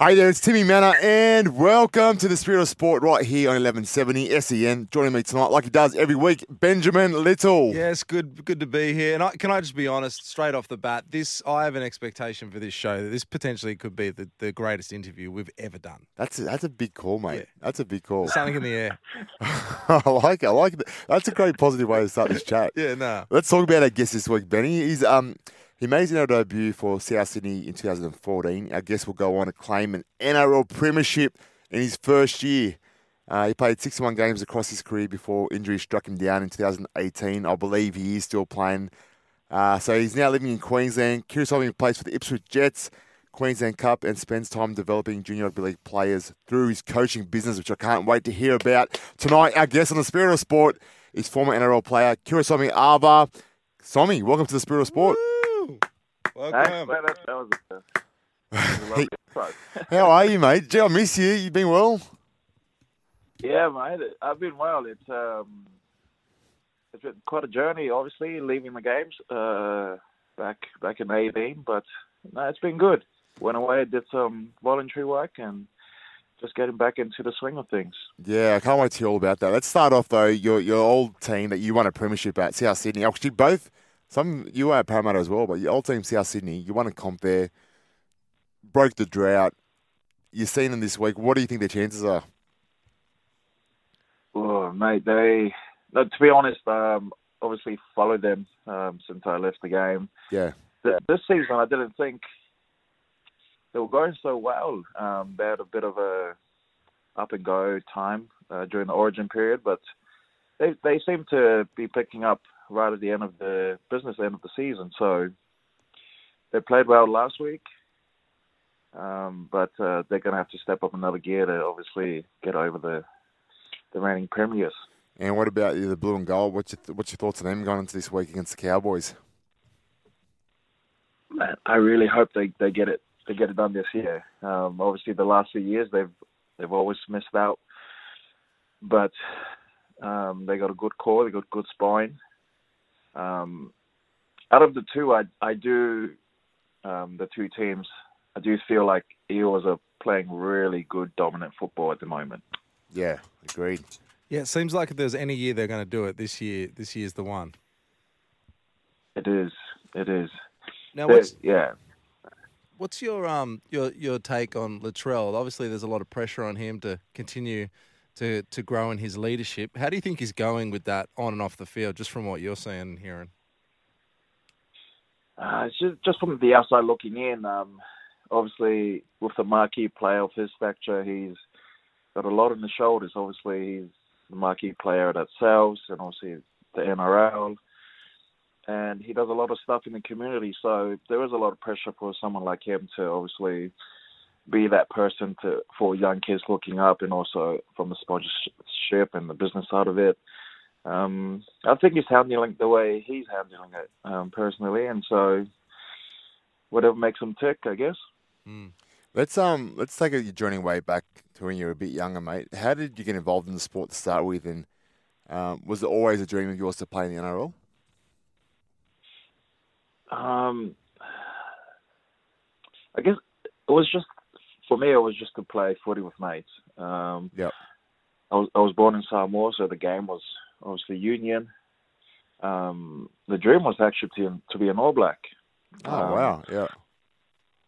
Hi there, it's Timmy Mannah, and welcome to the Spirit of Sport right here on 1170 SEN. Joining me tonight, like he does every week, Benjamin Little. Yes, good, good to be here. And I, can I just be honest, straight off the bat, this I have an expectation for this show that this potentially could be the, the greatest interview we've ever done. That's a, that's a big call, mate. Yeah. That's a big call. Something in the air. I like it. I like it. That's a great positive way to start this chat. Yeah, no. Let's talk about our guest this week, Benny. He's um he made his NRL debut for South Sydney in 2014. Our guest will go on to claim an NRL premiership in his first year. Uh, he played 61 games across his career before injury struck him down in 2018. I believe he is still playing. Uh, so he's now living in Queensland. He plays for the Ipswich Jets, Queensland Cup, and spends time developing junior rugby league players through his coaching business, which I can't wait to hear about. Tonight, our guest on the Spirit of Sport is former NRL player Kirisome Auva'a. Somi, welcome to the Spirit of Sport. Woo! Welcome. man. That, that was a, that was a lovely intro. How are you, mate? Gee, I miss you. You been well? yeah, mate. I've been well. It's um, it's been quite a journey. Obviously, leaving the games uh, back back in '18, but no, it's been good. Went away, did some voluntary work, and just getting back into the swing of things. Yeah, I can't wait to hear all about that. Let's start off though. Your your old team that you won a premiership at South Sydney. Actually, both some you were at Parramatta as well, but your old team South Sydney. You won a comp there, broke the drought. You've seen them this week. What do you think their chances are? Oh, mate, they. No, to be honest, um, obviously followed them um, since I left the game. Yeah, th- this season I didn't think they were going so well. Um, they had a bit of a up and go time uh, during the Origin period, but they they seem to be picking up right at the end of the business end of the season. So they played well last week, um, but uh, they're going to have to step up another gear to obviously get over the the reigning premiers. and what about the blue and gold? What's your th- what's your thoughts on them going into this week against the Cowboys? Man, I really hope they, they get it they get it done this year. Um, obviously, the last few years they've they've always missed out, but um, they got a good core, they got good spine. Um, out of the two, I I do um, the two teams. I do feel like Eels are playing really good, dominant football at the moment. Yeah, agreed. Yeah, it seems like if there's any year they're going to do it, this year, this year's the one. It is, it is. Now, what's yeah. what's your um your your take on Latrell? Obviously, there's a lot of pressure on him to continue to to grow in his leadership. How do you think he's going with that on and off the field, just from what you're seeing and hearing? Uh, just, just from the outside looking in, um, obviously with the marquee player of his stature, he's got a lot on his shoulders. Obviously, he's the marquee player at Souths, and obviously the NRL, and he does a lot of stuff in the community. So there is a lot of pressure for someone like him to obviously be that person to for young kids looking up, and also from the sponsorship and the business side of it. Um, I think he's handling it the way he's handling it um, personally, and so whatever makes him tick, I guess. Let's um let's take a journey way back to when you were a bit younger, mate. How did you get involved in the sport to start with, and um, was it always a dream of yours to play in the NRL? Um, I guess it was just for me. It was just to play footy with mates. Um, Yep. I was I was born in Samoa, so the game was obviously Union. Um, the dream was actually to to be an All Black. Oh Um, wow, yeah,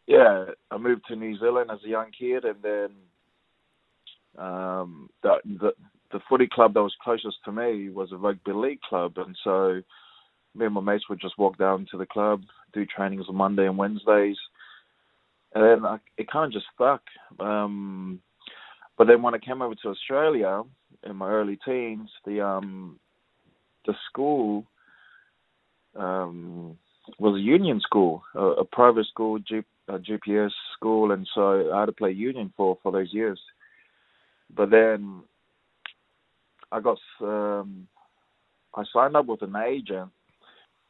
yeah, I moved to New Zealand as a young kid, and then um, the, the the footy club that was closest to me was a rugby league club, and so me and my mates would just walk down to the club, do trainings on Monday and Wednesdays, and then I, it kind of just stuck. Um, but then when I came over to Australia in my early teens, the um, the school um, was a union school, a, a private school, G, a GPS school, and so I had to play union for for those years. But then I got um, I signed up with an agent,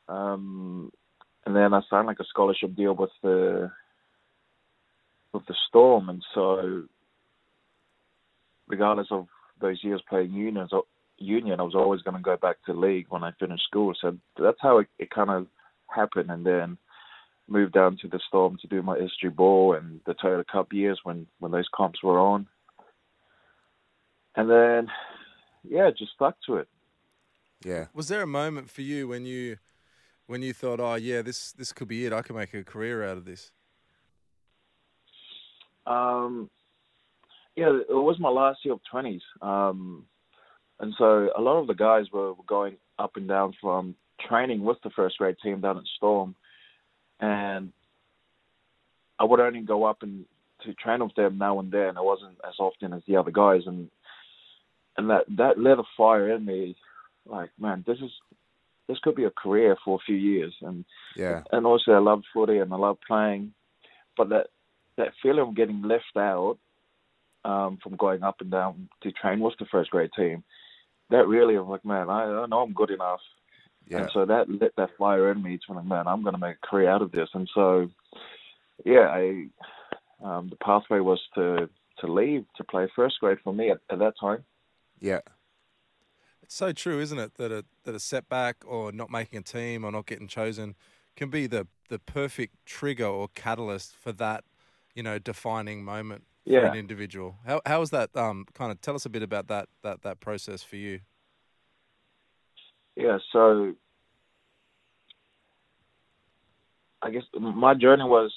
um, and then I signed like a scholarship deal with the with the Storm, and so regardless of those years playing unions, union, I was always going to go back to league when I finished school. So that's how it, it kind of happened, and then moved down to the Storm to do my SG Ball and the Toyota Cup years when when those comps were on, and then yeah, just stuck to it. Yeah. Was there a moment for you when you when you thought, oh yeah, this this could be it. I can make a career out of this. Um, yeah, it was my last year of twenties, um, and so a lot of the guys were going up and down from training with the first grade team down at Storm, and I would only go up and to train with them now and then. It wasn't as often as the other guys, and and that that lit a fire in me. Like, man, this is this could be a career for a few years. And yeah, and also I love footy and I love playing, but that that feeling of getting left out um, from going up and down to train with the first grade team, that really was like, man, I, I know I'm good enough. Yeah. And so that lit that fire in me to like, man, I'm going to make a career out of this. And so, yeah, I um, the pathway was to to leave to play first grade for me at, at that time. Yeah. It's so true, isn't it, that a that a setback or not making a team or not getting chosen can be the the perfect trigger or catalyst for that, you know, defining moment yeah. for an individual. How how was that? Um, kind of tell us a bit about that that that process for you. Yeah, so I guess my journey was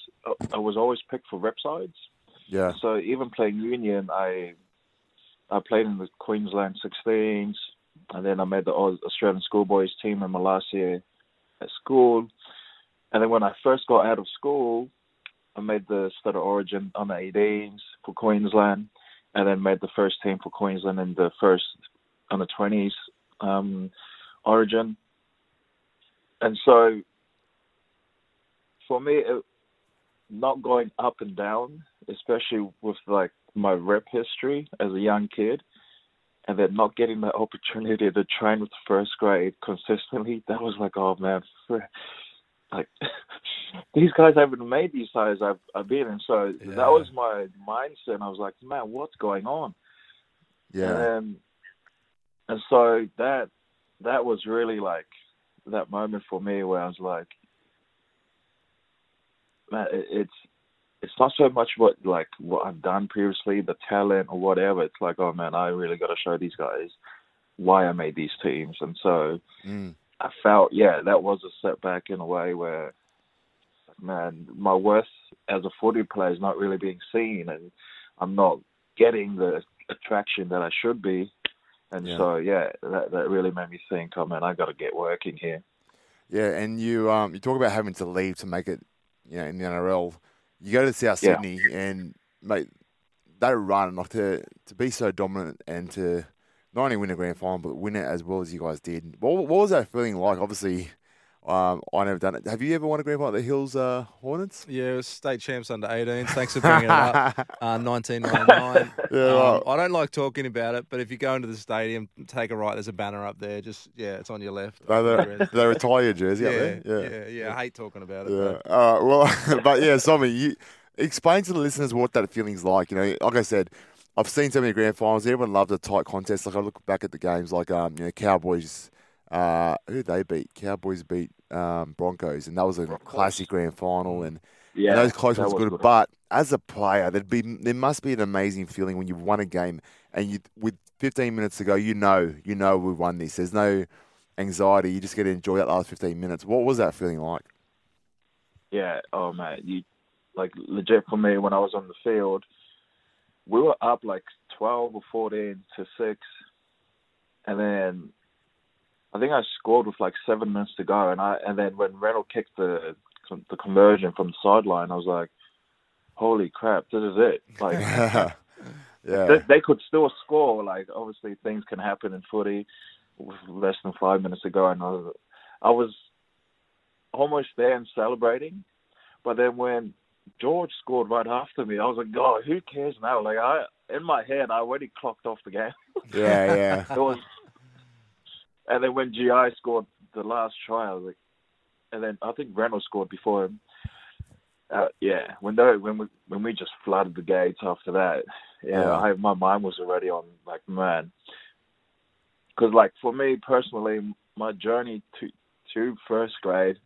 I was always picked for rep sides. Yeah. So even playing union, I I played in the Queensland 16s, and then I made the Australian schoolboys team in my last year at school. And then when I first got out of school, I made the State of Origin on the 18s for Queensland, and then made the first team for Queensland in the first on the 20s um, Origin. And so, for me, it, not going up and down, especially with like my rep history as a young kid, and then not getting the opportunity to train with first grade consistently, that was like, oh man, like these guys haven't made these size I've I've been in. So yeah. that was my mindset. And I was like, man, what's going on? Yeah. And and so that that was really like that moment for me where I was like, man, it, it's it's not so much what like what I've done previously, the talent or whatever. It's like, oh man, I really got to show these guys why I made these teams, and so mm. I felt, yeah, that was a setback in a way where, man, my worth as a footy player is not really being seen, and I'm not getting the attraction that I should be, and yeah. so yeah, that that really made me think, oh man, I got to get working here. Yeah, and you um you talk about having to leave to make it, you know, in the NRL you go to South yeah. Sydney and mate, that run like to to be so dominant and to not only win a grand final but win it as well as you guys did. What, what was that feeling like? Obviously, um, I never done it. Have you ever won a grand final at the Hills uh, Hornets? Yeah, state champs under 18s. Thanks for bringing it up. Uh, 1999. Yeah, um, right. I don't like talking about it, but if you go into the stadium, take a right. There's a banner up there. Just yeah, it's on your left. they, they retire your jersey yeah, up there. Yeah, yeah, yeah, I hate talking about it. Yeah. But. All right. Well, but yeah, Sommy, you explain to the listeners what that feeling's like. You know, like I said. I've seen so many grand finals. Everyone loved a tight contest. Like I look back at the games, like um, you know, Cowboys. Uh, who they beat? Cowboys beat um, Broncos, and that was a Broncos. classic grand final, and, yeah, and those close ones good. good. But as a player, there'd be there must be an amazing feeling when you've won a game and you with 15 minutes to go, you know, you know we've won this. There's no anxiety. You just get to enjoy that last 15 minutes. What was that feeling like? Yeah. Oh man, you like legit for me when I was on the field, we were up like 12 or 14 to six, and then I think I scored with like seven minutes to go, and I and then when Reynolds kicked the the conversion from the sideline, I was like, "Holy crap, this is it!" Like, yeah, they, they, could still score. Like, obviously, things can happen in footy with less than five minutes to go, and I was, I was almost there and celebrating, but then when George scored right after me, I was like, "God, who cares now?" Like, I in my head, I already clocked off the game. Yeah, yeah. it was and then when GI scored the last try, I was like, and then I think Reynolds scored before him. uh, yeah, when they, when we when we just flooded the gates after that, yeah, Yeah. I, my mind was already on like man, because like for me personally, my journey to to first grade,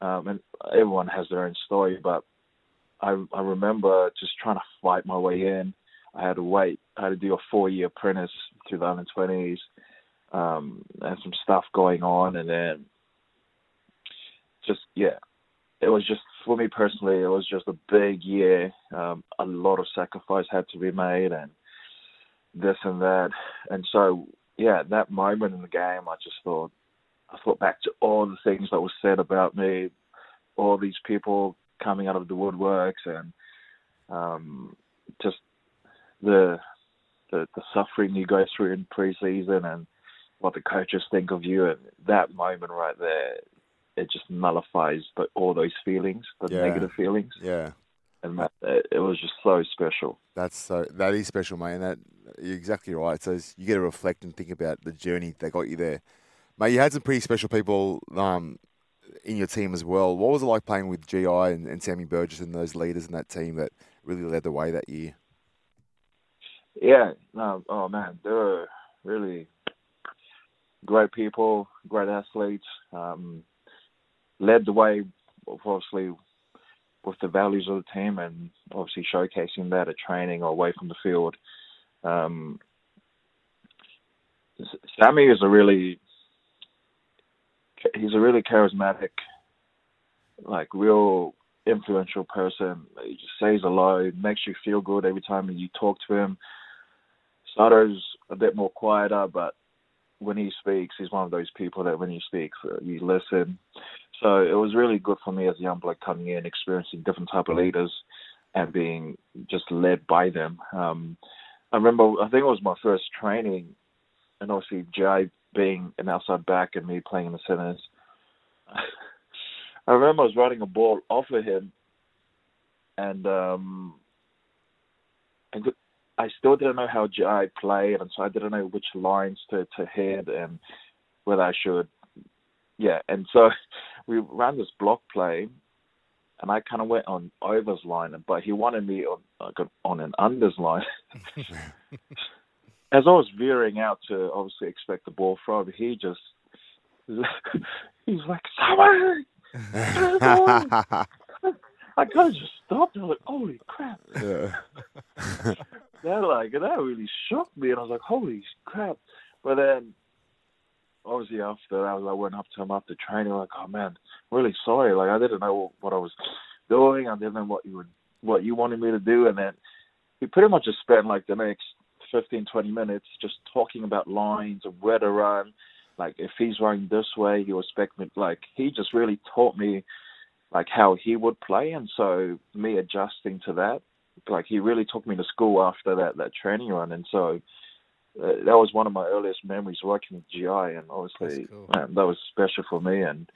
um, and everyone has their own story, but I I remember just trying to fight my way in. I had to wait. I had to do a four year apprentice through the twenties, um, and some stuff going on, and then just yeah, it was just for me personally. It was just a big year. Um, a lot of sacrifice had to be made, and this and that, and so yeah, that moment in the game, I just thought, I thought back to all the things that was said about me, all these people coming out of the woodworks, and um, just the, the the suffering you go through in preseason, and what the coaches think of you, and that moment right there, it just nullifies the, all those feelings, the Yeah. negative feelings, Yeah. and that it, it was just so special. That's so that is special, mate, and that you're exactly right. So you get to reflect and think about the journey that got you there, mate. You had some pretty special people um, in your team as well. What was it like playing with GI and, and Sammy Burgess and those leaders in that team that really led the way that year? Yeah, no, oh man, they were really great people, great athletes. Um, led the way, obviously, with the values of the team, and obviously showcasing that at training or away from the field. Um, Sammy is a really, he's a really charismatic, like real influential person. He just says a lot. Makes you feel good every time you talk to him. Sato's a bit more quieter, but when he speaks, he's one of those people that when he speaks, uh, you listen. So it was really good for me as a young bloke coming in, experiencing different type of leaders, and being just led by them. Um, I remember, I think it was my first training, and obviously Jay being an outside back and me playing in the centers. I remember I was running a ball off of him, and um, and I still didn't know how Jai played, and so I didn't know which lines to to hit and whether I should. Yeah, and so we ran this block play, and I kind of went on overs line, but he wanted me on like on an unders line. As I was veering out to obviously expect the ball from, he just he's like, "Someone!" I kind of just stopped. I was like, "Holy crap!" yeah. that like that really shocked me, and I was like, "Holy crap!" But then, obviously after that, I went up to him after training, like, "Oh man, really sorry. Like I didn't know what I was doing. I didn't know what you would, what you wanted me to do." And then he pretty much just spent like the next 15, 20 minutes just talking about lines and where to run. Like if he's running this way, he will expect me. Like he just really taught me like how he would play, and so me adjusting to that like he really took me to school after that that training run, and so uh, that was one of my earliest memories working with GI, and obviously cool. um, that was special for me, and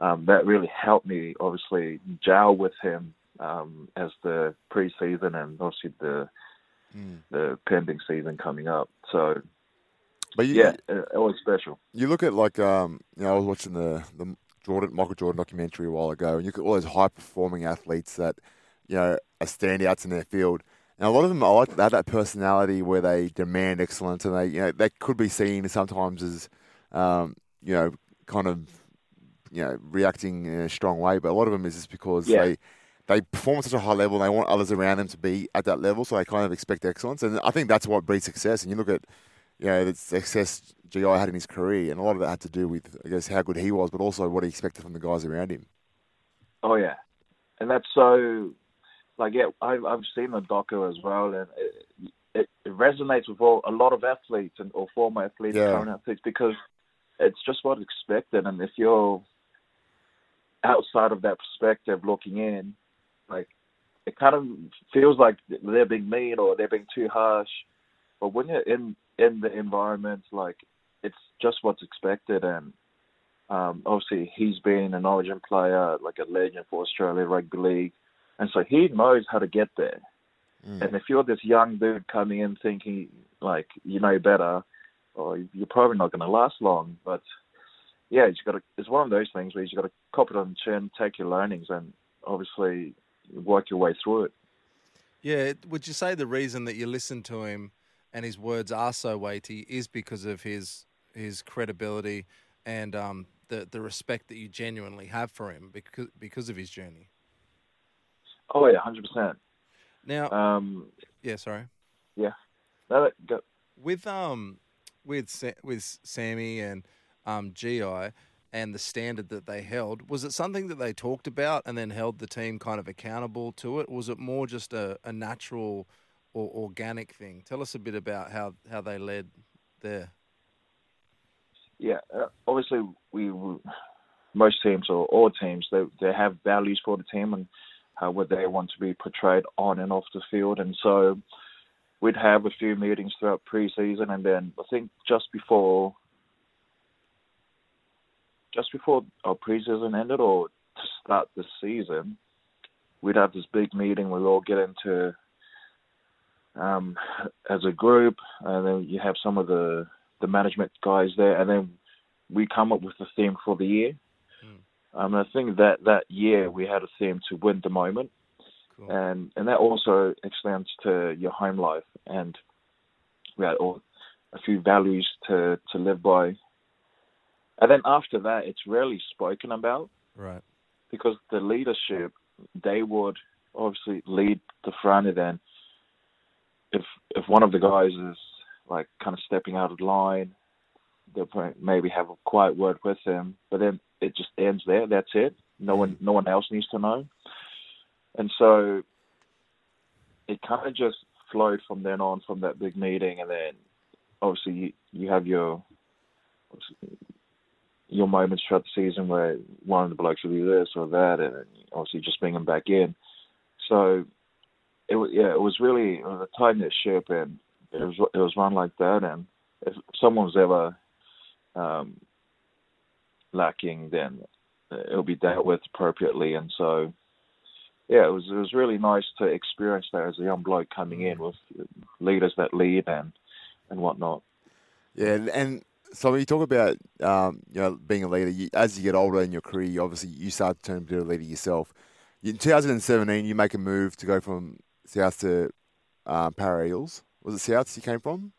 um, that really helped me obviously gel with him um, as the preseason and obviously the Mm. the pending season coming up. So But you, yeah, it, it was special. you look at like um, you know, I was watching the the Jordan Michael Jordan documentary a while ago, and you look at all those high performing athletes that you know are standouts in their field. And a lot of them, I like they have that personality where they demand excellence, and they you know that could be seen sometimes as um, you know kind of you know reacting in a strong way. But a lot of them is just because Yeah. they they perform at such a high level, and they want others around them to be at that level, so they kind of expect excellence. And I think that's what breeds success. And you look at you know, the success GI had in his career, and a lot of that had to do with, I guess, how good he was, but also what he expected from the guys around him. Oh yeah, and that's so like yeah. I've I've seen the doco as well, and it, it, it resonates with all, a lot of athletes and or former athletes, Yeah. current athletes, because it's just what's expected. And if you're outside of that perspective, looking in, like it kind of feels like they're being mean or they're being too harsh. But when you're in in the environment, like it's just what's expected, and um, obviously he's been an Origin player, like a legend for Australia Rugby League, and so he knows how to get there. Mm. And if you're this young dude coming in thinking like you know better, or you're probably not going to last long. But yeah, you got to. It's one of those things where you got to cop it on the chin, take your learnings, and obviously work your way through it. Yeah, would you say the reason that you listen to him and his words are so weighty is because of his his credibility and um, the the respect that you genuinely have for him because because of his journey? Oh yeah, hundred percent. Now, Um, yeah, sorry. yeah. No, go- with um with with Sammy and um GI and the standard that they held, was it something that they talked about and then held the team kind of accountable to it? Was it more just a, a natural or organic thing? Tell us a bit about how, how they led there. yeah, uh, obviously we, we most teams or all teams they they have values for the team and how would they want to be portrayed on and off the field, and so we'd have a few meetings throughout preseason, and then I think just before just before our preseason ended or to start the season, we'd have this big meeting. We'd all get into um, as a group, and then you have some of the the management guys there, and then we come up with a theme for the year. Mm. Um, I think that that year we had a theme to win the moment, Cool. and and that also extends to your home life, and we had all, a few values to to live by. And then after that, it's rarely spoken about Right. because the leadership they would obviously lead the front, and then if if one of the guys is like kind of stepping out of line, they'll maybe have a quiet word with him, but then it just ends there. That's it. No one mm. no one else needs to know, and so it kind of just flowed from then on from that big meeting, and then obviously you, you have your your moments throughout the season where one of the blokes will do this or that, and obviously just bring them back in. So it was yeah, it was really it was a tight knit ship, and it was it was run like that. And if someone was ever um, lacking, then it'll be dealt with appropriately. And so yeah, it was it was really nice to experience that as a young bloke coming in with leaders that lead and and whatnot. Yeah, and so when you talk about um, you know being a leader, you, as you get older in your career, you obviously you start to turn into a leader yourself. In 2017, you make a move to go from South to um, Parra Eels. Was it South you came from?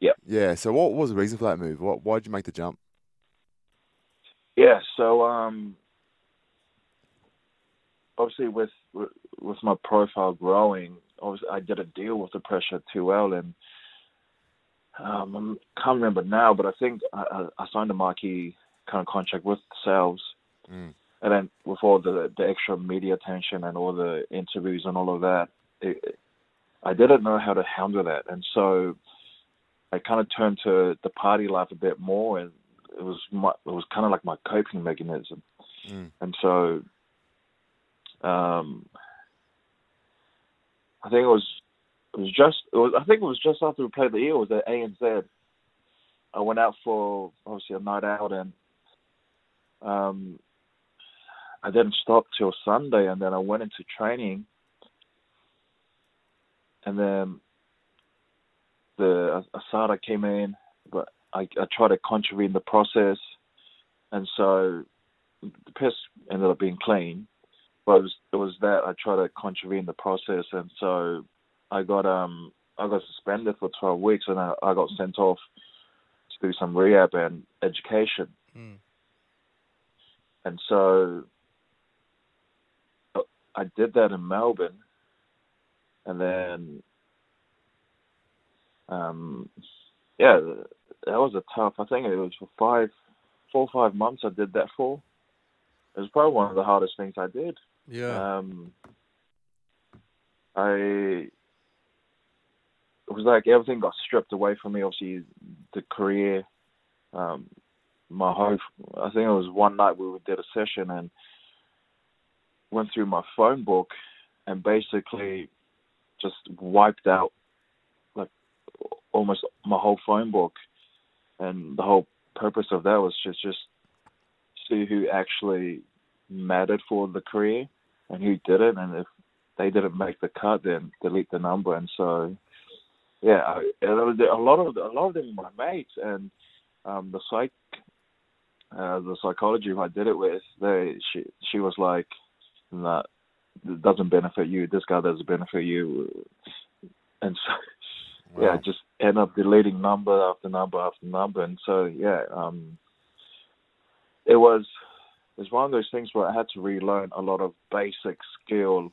Yep. Yeah. So what was the reason for that move? What, why did you make the jump? Yeah, so um, obviously with with my profile growing, obviously I did a deal with the pressure too well, and um, I can't remember now, but I think I, I signed a marquee kind of contract with Souths, Mm. and then with all the the extra media attention and all the interviews and all of that, it, I didn't know how to handle that, and so I kind of turned to the party life a bit more, and it was my, it was kind of like my coping mechanism, Mm. and so um, I think it was it was just it was I think it was just after we played the Eels at ANZ. I went out for obviously a night out and um, I didn't stop till Sunday, and then I went into training, and then the ASADA came in, but I, I tried to contravene the process, and so the piss ended up being clean, but it was it was that I tried to contravene the process, and so I got um I got suspended for 12 weeks, and I, I got sent off to do some rehab and education, Mm. and so I did that in Melbourne, and then um yeah that was a tough. I think it was for five, four or five months. I did that for. It was probably one of the hardest things I did. Yeah. Um, I was like everything got stripped away from me. Obviously, the career, um, my whole. I think it was one night we did a session and went through my phone book and basically just wiped out like almost my whole phone book, and the whole purpose of that was just just see who actually mattered for the career and who didn't, and if they didn't make the cut, then delete the number. And so, yeah, I, and there was a lot of a lot of them were my mates, and um, the psych, uh, the psychology who I did it with, they she she was like, nah, doesn't benefit you. This guy doesn't benefit you, and so wow. yeah, just end up deleting number after number after number, and so yeah, um, it was it's one of those things where I had to relearn a lot of basic skill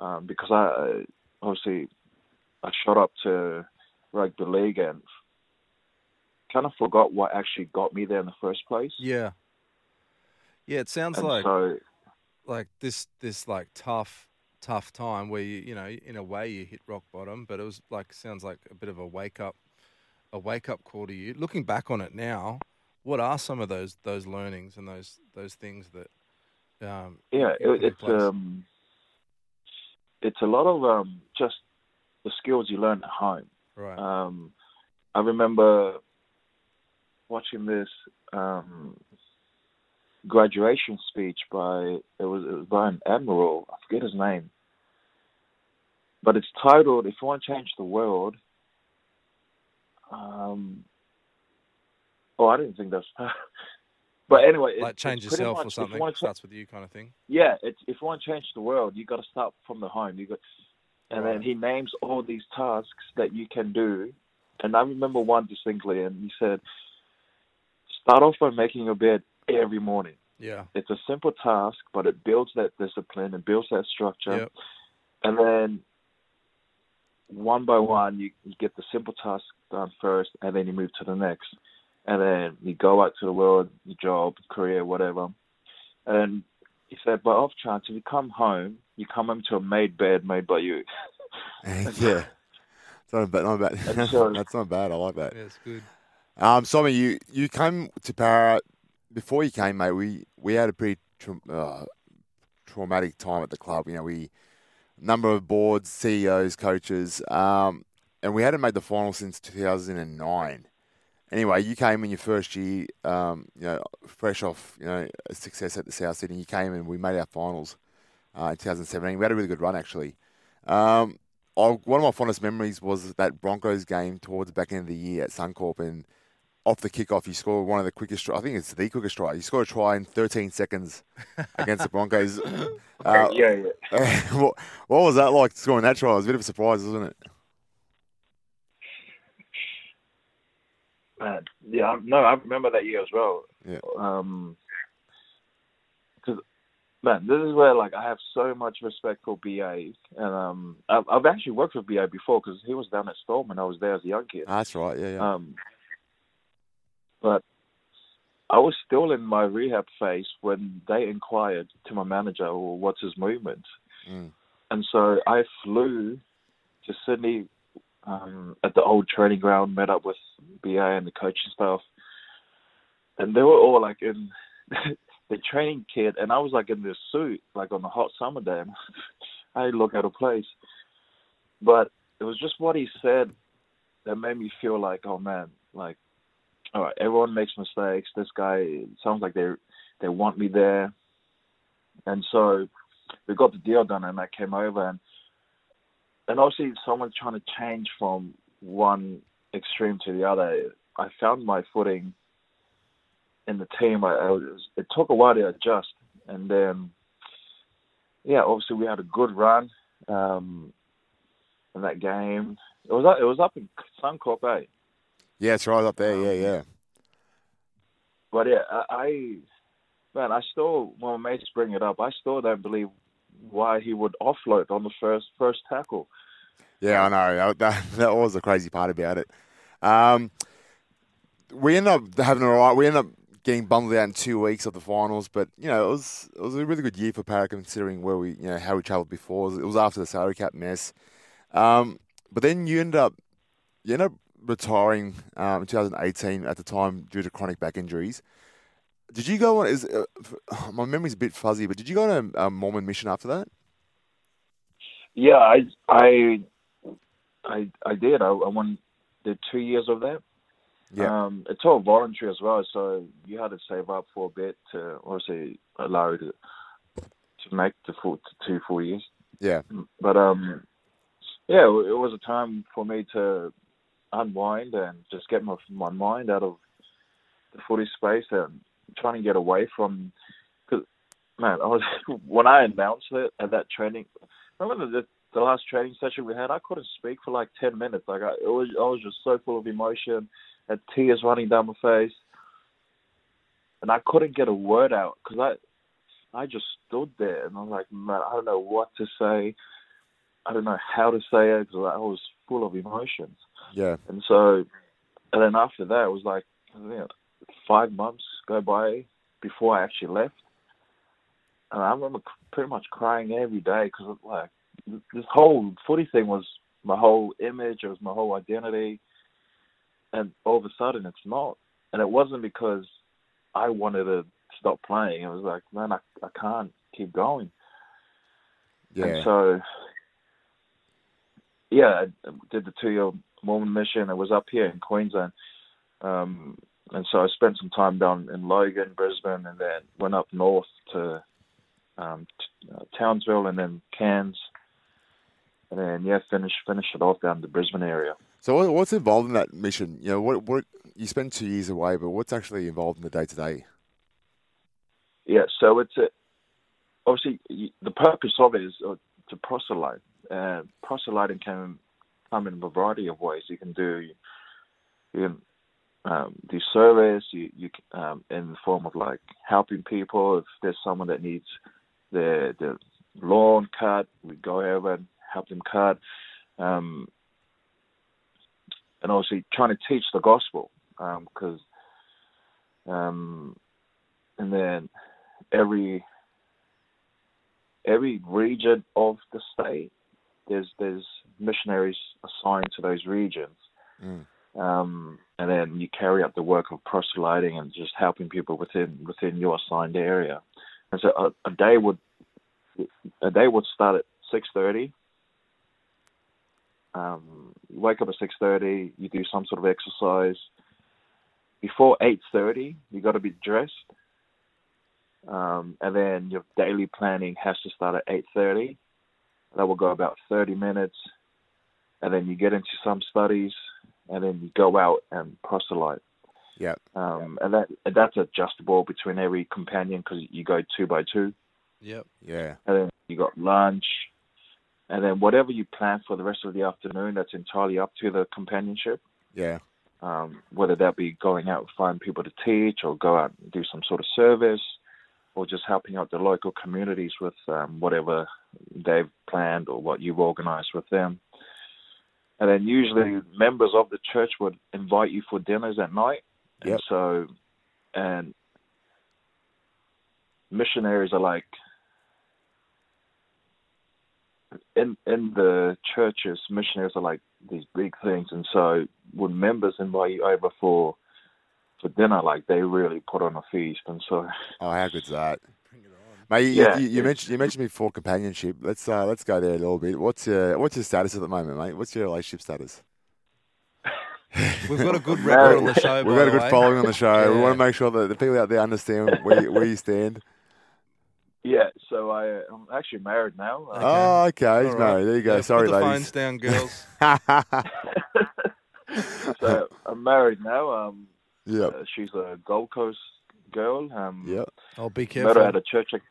um, because I obviously I shot up to rugby league and kind of forgot what actually got me there in the first place. Yeah. Yeah, it sounds and like so, like this this like tough tough time where you you know in a way you hit rock bottom, but it was like sounds like a bit of a wake up a wake up call to you. Looking back on it now, what are some of those those learnings and those those things that um, yeah it, it's um it's a lot of um just the skills you learn at home right um i remember watching this um graduation speech by it was it was by an admiral i forget his name but it's titled if you want to change the world um Oh, I didn't think that's. but anyway, like change yourself much, or something. You starts with you, kind of thing. Yeah, it's, if you want to change the world, you got to start from the home. You got, and right. then he names all these tasks that you can do. And I remember one distinctly, and he said, "Start off by making your bed every morning." Yeah, it's a simple task, but it builds that discipline and builds that structure. Yep. And then one by one, you, you get the simple task done first, and then you move to the next and then you go out to the world, your job, career, whatever. And he said, by off chance, if you come home, you come home to a made bed made by you. yeah. It's not bad. Not bad. So, That's not bad. I like that. Yeah, it's good. Um, Simon, you, you came to Parra before you came, mate. We we had a pretty tra- uh, traumatic time at the club. You know, we number of boards, CEOs, coaches, um, and we hadn't made the final since 2009 anyway, you came in your first year, um, you know, fresh off, you know, a success at the South Sydney. You came and we made our finals uh, in 2017. We had a really good run actually. Um, I, one of my fondest memories was that Broncos game towards the back end of the year at Suncorp, and off the kickoff, you scored one of the quickest. I think it's the quickest try. You scored a try in 13 seconds against the Broncos. Uh, yeah, yeah. what, what was that like scoring that try? It was a bit of a surprise, wasn't it? Man, yeah, no, I remember that year as well. Yeah. Um, because man, this is where like I have so much respect for BA, and um, I've, I've actually worked with BA before because he was down at Storm and I was there as a young kid. That's right. Yeah, yeah. Um, but I was still in my rehab phase when they inquired to my manager, well, what's his movement? Mm. And so I flew to Sydney um, at the old training ground, met up with BA and the coaching staff, and they were all like in the training kit, and I was like in this suit, like on a hot summer day. I look out of place, but it was just what he said that made me feel like, oh man, like, all right, everyone makes mistakes. This guy sounds like they they want me there, and so we got the deal done, and I came over and and obviously someone trying to change from one extreme to the other. I found my footing in the team. I, I was, it took a while to adjust, and then yeah, obviously we had a good run um, in that game. It was up, it was up in Suncorp, eh? Yeah, it's right up there. Yeah, yeah. But yeah, I, I man, I still when my mates bring it up, I still don't believe why he would offload on the first first tackle. Yeah, I know. That, that was the crazy part about it. Um, we ended up having a right. We ended up getting bundled out in two weeks of the finals, but you know it was it was a really good year for Parra considering where we you know how we travelled before. It was after the salary cap mess, um, but then you end up you ended up retiring um, in 2018 at the time due to chronic back injuries. Did you go on? Is uh, my memory's a bit fuzzy, but did you go on a, a Mormon mission after that? Yeah, I I I I did. I, I won did two years of that. Yeah. Um, it's all voluntary as well, so you had to save up for a bit to obviously allow you to to make the full two full years. Yeah. But um, yeah, it was a time for me to unwind and just get my my mind out of the footy space and trying to get away from. Cause man, I was when I announced it at that training. Remember the the last training session we had? I couldn't speak for like ten minutes. Like I, it was, I was just so full of emotion, and tears running down my face, and I couldn't get a word out because I, I just stood there and I was like, man, I don't know what to say. I don't know how to say it because I was full of emotions. Yeah. And so, and then after that, it was like you know, five months go by before I actually left. And I remember pretty much crying every day because like this whole footy thing was my whole image, it was my whole identity, and all of a sudden it's not. And it wasn't because I wanted to stop playing. It was like, man, I I can't keep going. Yeah. And so, yeah, I did the two-year Mormon mission. I was up here in Queensland, um, and so I spent some time down in Logan, Brisbane, and then went up north to um, t- uh, Townsville, and then Cairns, and then yeah, finish finish it off down in the Brisbane area. So what's involved in that mission? You know, what what you spend two years away, but what's actually involved in the day to day? Yeah, so it's a, obviously the purpose of it is uh, to proselyte. Uh, proselyting can come in a variety of ways. You can do you can um, service. You you um, in the form of like helping people. If there's someone that needs their their lawn cut, we go over and help them cut. Um, and obviously trying to teach the gospel because um, and then every every region of the state there's there's missionaries assigned to those regions Mm. Um, and then you carry out the work of proselyting and just helping people within within your assigned area and so a, a day would a day would start at six thirty um, you wake up at six thirty. You do some sort of exercise. Before eight thirty, you got to be dressed, um, and then your daily planning has to start at eight thirty. That will go about thirty minutes, and then you get into some studies, and then you go out and proselyte. Yeah. Um, and that and that's adjustable between every companion because you go two by two Yep. Yeah. and then you got lunch, and then whatever you plan for the rest of the afternoon, that's entirely up to the companionship. Yeah. Um, whether that be going out and find people to teach, or go out and do some sort of service, or just helping out the local communities with um, whatever they've planned or what you've organized with them. And then usually members of the church would invite you for dinners at night. And so, and missionaries are like in in the churches, missionaries are like these big things, and so when members invite you over for for dinner, like they really put on a feast, and so Oh, how good's that? Mate, you, Yeah, you, you mentioned you mentioned before companionship. Let's uh, let's go there a little bit. What's your what's your status at the moment, mate? What's your relationship status? We've got a good record on the show. We've by got a good way. following on the show. We want to make sure that the people out there understand where you, where you stand. yeah. So I I'm actually married now. Uh, Oh, okay, he's All right. married. There you go. Yeah, Sorry, put the ladies. phones down, girls. so I'm married now. Um, yep. uh, she's a Gold Coast girl. Um, Yep. Oh, be careful. Met her careful. at a church. Ac- Be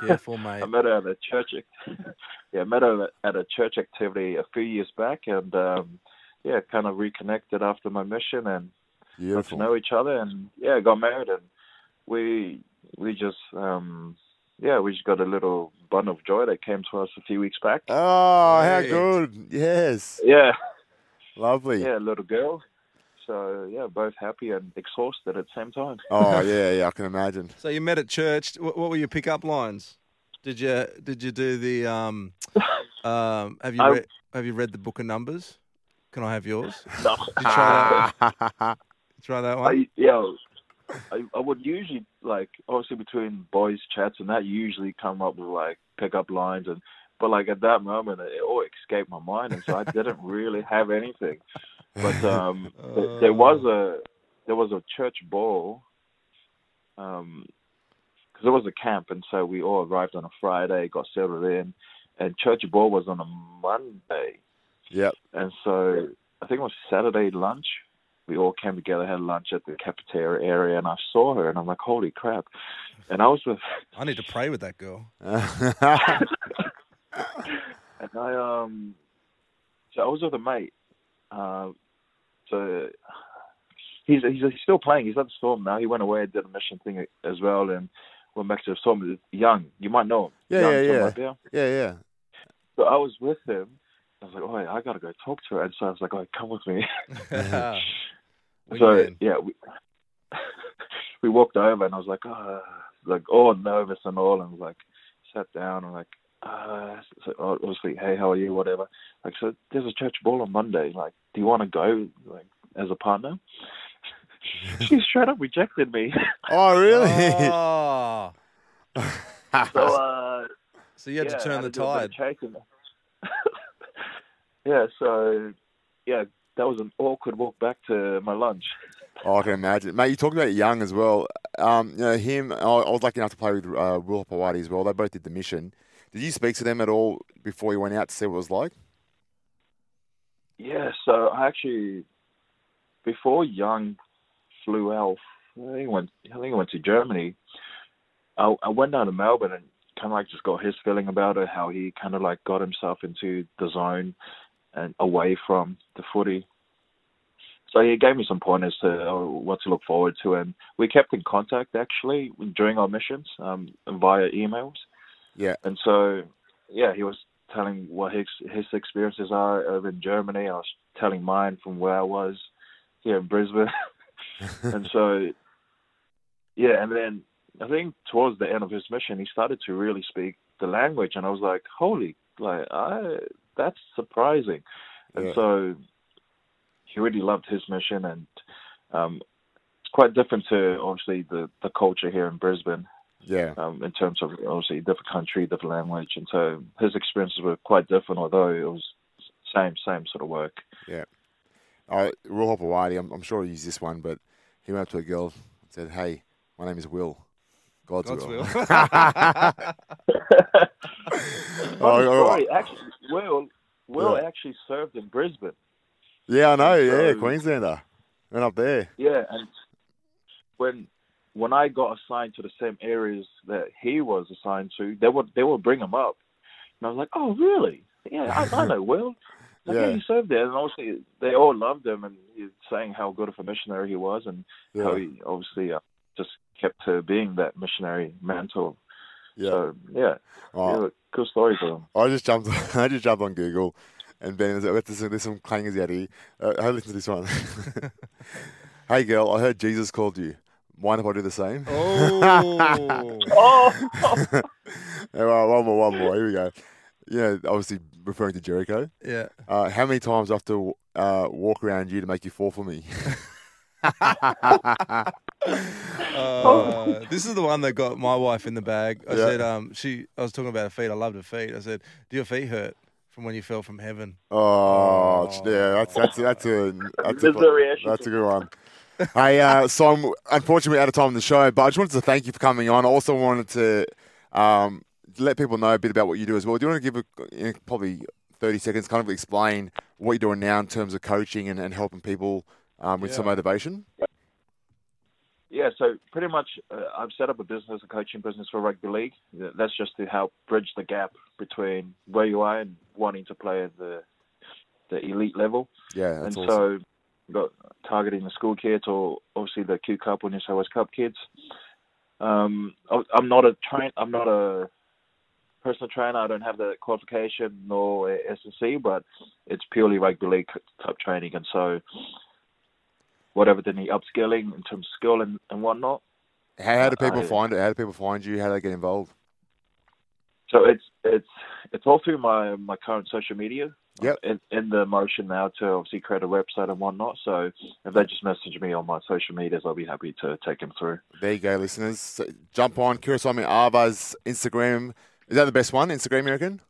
careful, mate. I met her at a church. yeah, met her at a church activity a few years back, and um, yeah, kind of reconnected after my mission and got to know each other, and yeah, got married, and we we just um, yeah, we just got a little bun of joy that came to us a few weeks back. Oh, how good. Yes. Yeah, Lovely. yeah, little girl. So yeah, both happy and exhausted at the same time. Oh, yeah, yeah, I can imagine. So you met at church. What, what were your pickup lines? Did you did you do the um um have you I- read have you read the book of numbers? Can I have yours? No. Did you try that? Try that one. I, yeah, I, I would usually like obviously between boys chats and that you usually come up with like pickup lines and but like at that moment it all escaped my mind and so I didn't really have anything. But um th- there was a there was a church ball um because it was a camp and so we all arrived on a Friday, got settled in and church ball was on a Monday yep. and so I think it was Saturday lunch. we all came together, had lunch at the cafeteria area, and I saw her, and I'm like, holy crap! And I was with, I need to pray with that girl. and I um, so I was with a mate. Uh, so he's, he's he's still playing. He's at the Storm now. He went away and did a mission thing as well, and went back to the Storm. Young, you might know him. Yeah, Young yeah, yeah. yeah, yeah. So I was with him. I was like, oh, I gotta go talk to her, and so I was like, oh, come with me. so yeah, we we walked over, and I was like, oh, like all nervous and all, and like sat down and like. Uh, so obviously, hey, how are you? Whatever. Like, so there's a church ball on Monday. Like, do you want to go? Like, as a partner? she straight up rejected me. Oh, really? Oh. so, uh, So you had yeah, to turn had the do a bit of tide. chasing. yeah, so yeah, that was an awkward walk back to my lunch. Oh, I can imagine, mate. You talked about Young as well. Um, you know him. I I was lucky enough to play with uh, Will Hopoate as well. They both did the mission. Did you speak to them at all before you went out to see what it was like? Yeah, so I actually before Young flew out, I think he went. I think went to Germany. I, I went down to Melbourne and kind of like just got his feeling about it, how he kind of like got himself into the zone and away from the footy. So he gave me some pointers to uh, what to look forward to, and we kept in contact actually during our missions um, via emails. Yeah. And so, yeah, he was telling what his his experiences are over in Germany. I was telling mine from where I was here in Brisbane, and so, yeah, and then I think towards the end of his mission, he started to really speak the language, and I was like, holy, like I that's surprising, and Yeah. so he really loved his mission, and um, it's quite different to obviously the the culture here in Brisbane Yeah. um, in terms of obviously different country, different language, and so his experiences were quite different. Although it was same same sort of work. Yeah. Uh, Will Hopoate, I'm, I'm sure he used this one, but he went up to a girl and said, "Hey, my name is Will. God's, God's will." will. Oh, Funny story, actually, Will Will Yeah. actually served in Brisbane. yeah, I know. Yeah, Queenslander. Went up there. Yeah, and when when I got assigned to the same areas that he was assigned to, they would they would bring him up, and I was like, oh really? Yeah, I, I know Will. Like, yeah. Yeah. he served there, and obviously they all loved him, and he's saying how good of a missionary he was, and how he obviously uh, just kept to being that missionary mantle. Yeah. So yeah, Oh, yeah, cool stories of him. I just jumped. I just jumped on Google, and Ben, there's some, there's some clangers out here. Uh, a listen to this one. hey, girl, I heard Jesus called you. Mind if I do the same? oh. Oh, Yeah, one more, one more. Here we go. Yeah, obviously referring to Jericho. yeah. Uh, how many times do I have to uh, walk around you to make you fall for me? Uh, this is the one that got my wife in the bag. I Yeah. said, um, she. I was talking about her feet. I loved her feet. I said, "Do your feet hurt from when you fell from heaven?" Oh, Oh. yeah, that's that's that's a that's a, that's a good one. Hey, uh, so I'm unfortunately out of time on the show, but I just wanted to thank you for coming on. I also wanted to um, let people know a bit about what you do as well. Do you want to give a, in probably 30 seconds, kind of explain what you're doing now in terms of coaching and, and helping people um, with some motivation? Yeah, so pretty much uh, I've set up a business, a coaching business for rugby league. That's just to help bridge the gap between where you are and wanting to play at the the elite level. Yeah, that's and awesome. so got targeting the school kids or obviously the Q Cup or New South Wales Cup kids. Um, I'm not a train. I'm not a personal trainer. I don't have the qualification nor a SSC, but it's purely rugby league type training, and so whatever they need upskilling in terms of skill and, and whatnot. how, how do people I- find it? How do people find you? How do they get involved? So it's it's it's all through my my current social media. Yep. In, in the motion now to obviously create a website and whatnot. So if they just message me on my social medias, I'll be happy to take them through. There you go, listeners. So jump on Kirisome Auva'a's Instagram. Is that the best one? Instagram, you reckon?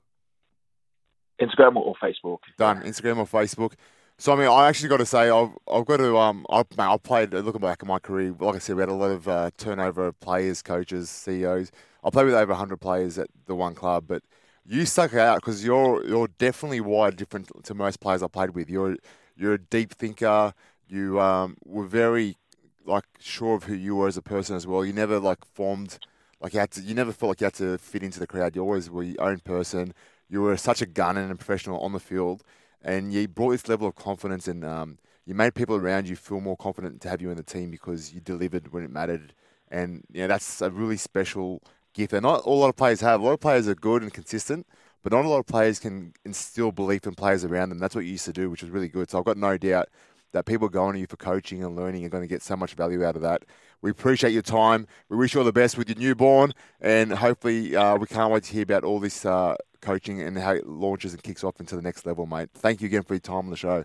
Instagram or Facebook. Done. Instagram or Facebook. So I mean, I actually got to say, I've I've got to um, I mate, I played looking back at my career. Like I said, we had a lot of uh, turnover of players, coaches, CEOs. I played with over hundred players at the one club, but you stuck out because you're you're definitely wide different to most players I played with. You're you're a deep thinker. you um, were very like sure of who you were as a person as well. You never like formed like you had to. You never felt like you had to fit into the crowd. You always were your own person. You were such a gun and a professional on the field, and you brought this level of confidence and um, you made people around you feel more confident to have you in the team because you delivered when it mattered. And you know, that's a really special that not a lot of players have. A lot of players are good and consistent, but not a lot of players can instill belief in players around them. That's what you used to do, which was really good. So I've got no doubt that people going to you for coaching and learning are going to get so much value out of that. We appreciate your time. We wish you all the best with your newborn, and hopefully, uh, we can't wait to hear about all this uh, coaching and how it launches and kicks off into the next level, mate. Thank you again for your time on the show.